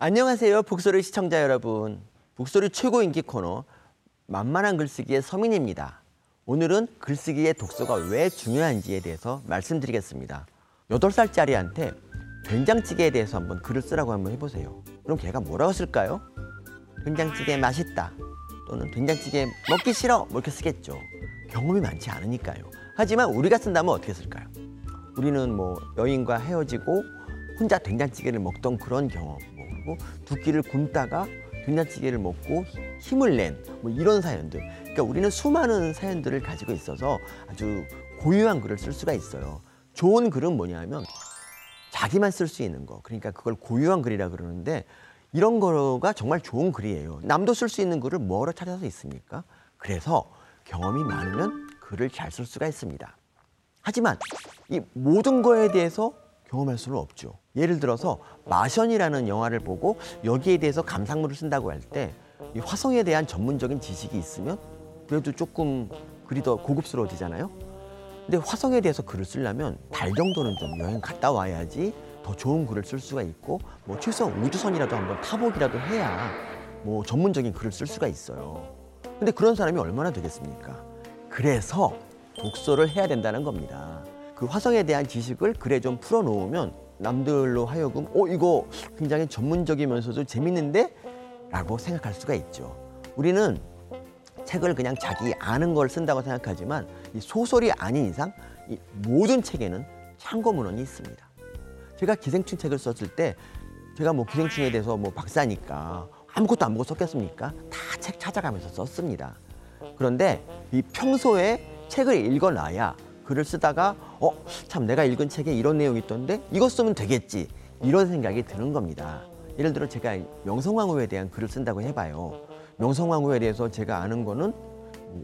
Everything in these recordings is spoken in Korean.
안녕하세요, 북소리 시청자 여러분. 북소리 최고 인기 코너 만만한 글쓰기의 서민입니다. 오늘은 글쓰기의 독서가 왜 중요한지에 대해서 말씀드리겠습니다. 8살짜리한테 된장찌개에 대해서 한번 글을 쓰라고 한번 해보세요. 그럼 걔가 뭐라고 쓸까요? 된장찌개 맛있다. 또는 된장찌개 먹기 싫어. 뭐 이렇게 쓰겠죠. 경험이 많지 않으니까요. 하지만 우리가 쓴다면 어떻게 쓸까요? 우리는 뭐 여인과 헤어지고 혼자 된장찌개를 먹던 그런 경험, 뭐 그리고 두 끼를 굶다가 된장찌개를 먹고 힘을 낸 뭐 이런 사연들. 그러니까 우리는 수많은 사연들을 가지고 있어서 아주 고유한 글을 쓸 수가 있어요. 좋은 글은 뭐냐면 자기만 쓸 수 있는 거. 그러니까 그걸 고유한 글이라 그러는데 이런 거가 정말 좋은 글이에요. 남도 쓸 수 있는 글을 뭐로 찾아서 있습니까? 그래서 경험이 많으면 글을 잘 쓸 수가 있습니다. 하지만 이 모든 거에 대해서 경험할 수는 없죠. 예를 들어서 마션이라는 영화를 보고 여기에 대해서 감상문을 쓴다고 할 때 이 화성에 대한 전문적인 지식이 있으면 그래도 조금 글이 더 고급스러워지잖아요. 근데 화성에 대해서 글을 쓰려면 달 정도는 좀 여행 갔다 와야지 더 좋은 글을 쓸 수가 있고 뭐 최소한 우주선이라도 한번 타보기라도 해야 뭐 전문적인 글을 쓸 수가 있어요. 근데 그런 사람이 얼마나 되겠습니까? 그래서 독서를 해야 된다는 겁니다. 그 화성에 대한 지식을 글에 좀 풀어놓으면 남들로 하여금 어 이거 굉장히 전문적이면서도 재밌는데? 라고 생각할 수가 있죠. 우리는 책을 그냥 자기 아는 걸 쓴다고 생각하지만 이 소설이 아닌 이상 이 모든 책에는 참고 문헌이 있습니다. 제가 기생충 책을 썼을 때 제가 뭐 기생충에 대해서 뭐 박사니까 아무것도 안 보고 썼겠습니까? 다 책 찾아가면서 썼습니다. 그런데 이 평소에 책을 읽어놔야 글을 쓰다가 어 참 내가 읽은 책에 이런 내용이 있던데 이거 쓰면 되겠지 이런 생각이 드는 겁니다. 예를 들어 제가 명성황후에 대한 글을 쓴다고 해봐요. 명성황후에 대해서 제가 아는 거는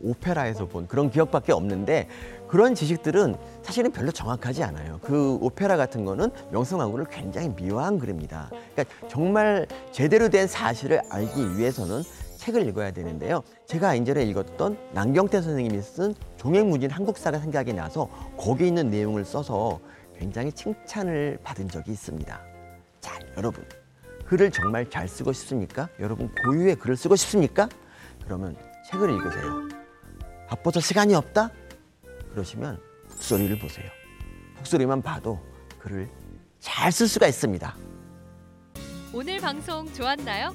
오페라에서 본 그런 기억밖에 없는데 그런 지식들은 사실은 별로 정확하지 않아요. 그 오페라 같은 거는 명성황후를 굉장히 미화한 글입니다. 그러니까 정말 제대로 된 사실을 알기 위해서는 책을 읽어야 되는데요. 제가 인전에 읽었던 남경태 선생님이 쓴 종횡무진 한국사가 생각이 나서 거기 있는 내용을 써서 굉장히 칭찬을 받은 적이 있습니다. 자, 여러분. 글을 정말 잘 쓰고 싶습니까? 여러분 고유의 글을 쓰고 싶습니까? 그러면 책을 읽으세요. 바빠서 시간이 없다? 그러시면 북소리를 보세요. 북소리만 봐도 글을 잘 쓸 수가 있습니다. 오늘 방송 좋았나요?